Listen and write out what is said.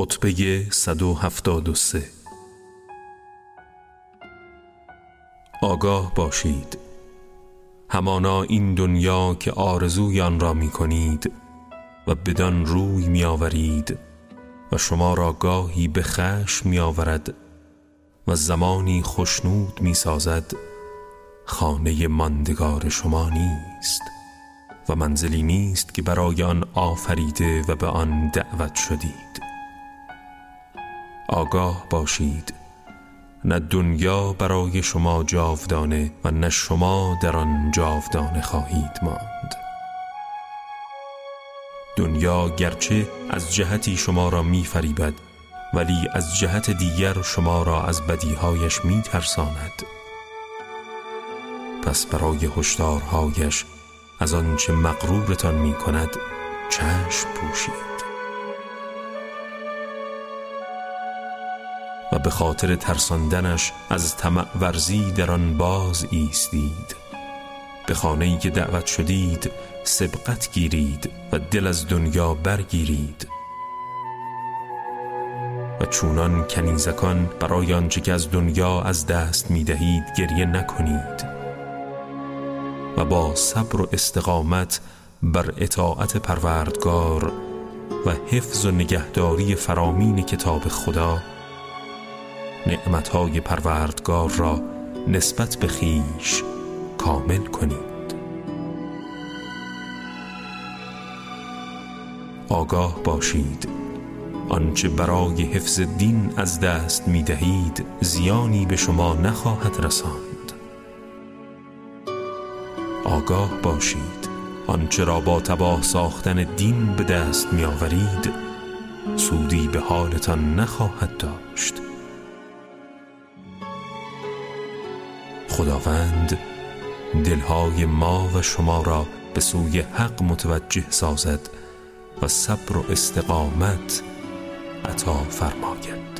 خطبه 173 آگاه باشید. همانا این دنیا که آرزوی آن را می کنید و بدان روی می آورید و شما را گاهی به خشم می آورد و زمانی خشنود می سازد خانه ماندگار شما نیست و منزلی نیست که برای آن آفریده و به آن دعوت شدید. آگاه باشید. نه دنیا برای شما جاودانه و نه شما در آن جاودانه خواهید ماند. دنیا گرچه از جهتی شما را می فریبد ولی از جهت دیگر شما را از بدیهایش می ترساند پس برای هشدارهایش از آنچه مغرورتان می کند چشم پوشید. و به خاطر ترساندنش از طمع ورزی در آن باز ایستید. به خانه ای که دعوت شدید سبقت گیرید و دل از دنیا برگیرید. و چونان کنیزکان برای آنچه که از دنیا از دست می دهید گریه نکنید. و با صبر و استقامت بر اطاعت پروردگار و حفظ و نگهداری فرامین کتاب خدا نعمتهای پروردگار را نسبت به خیش کامل کنید. آگاه باشید. آنچه برای حفظ دین از دست می دهید زیانی به شما نخواهد رساند. آگاه باشید. آنچه را با تباه ساختن دین به دست می آورید سودی به حالتان نخواهد داشت. خداوند دلهای ما و شما را به سوی حق متوجه سازد و صبر و استقامت عطا فرماید.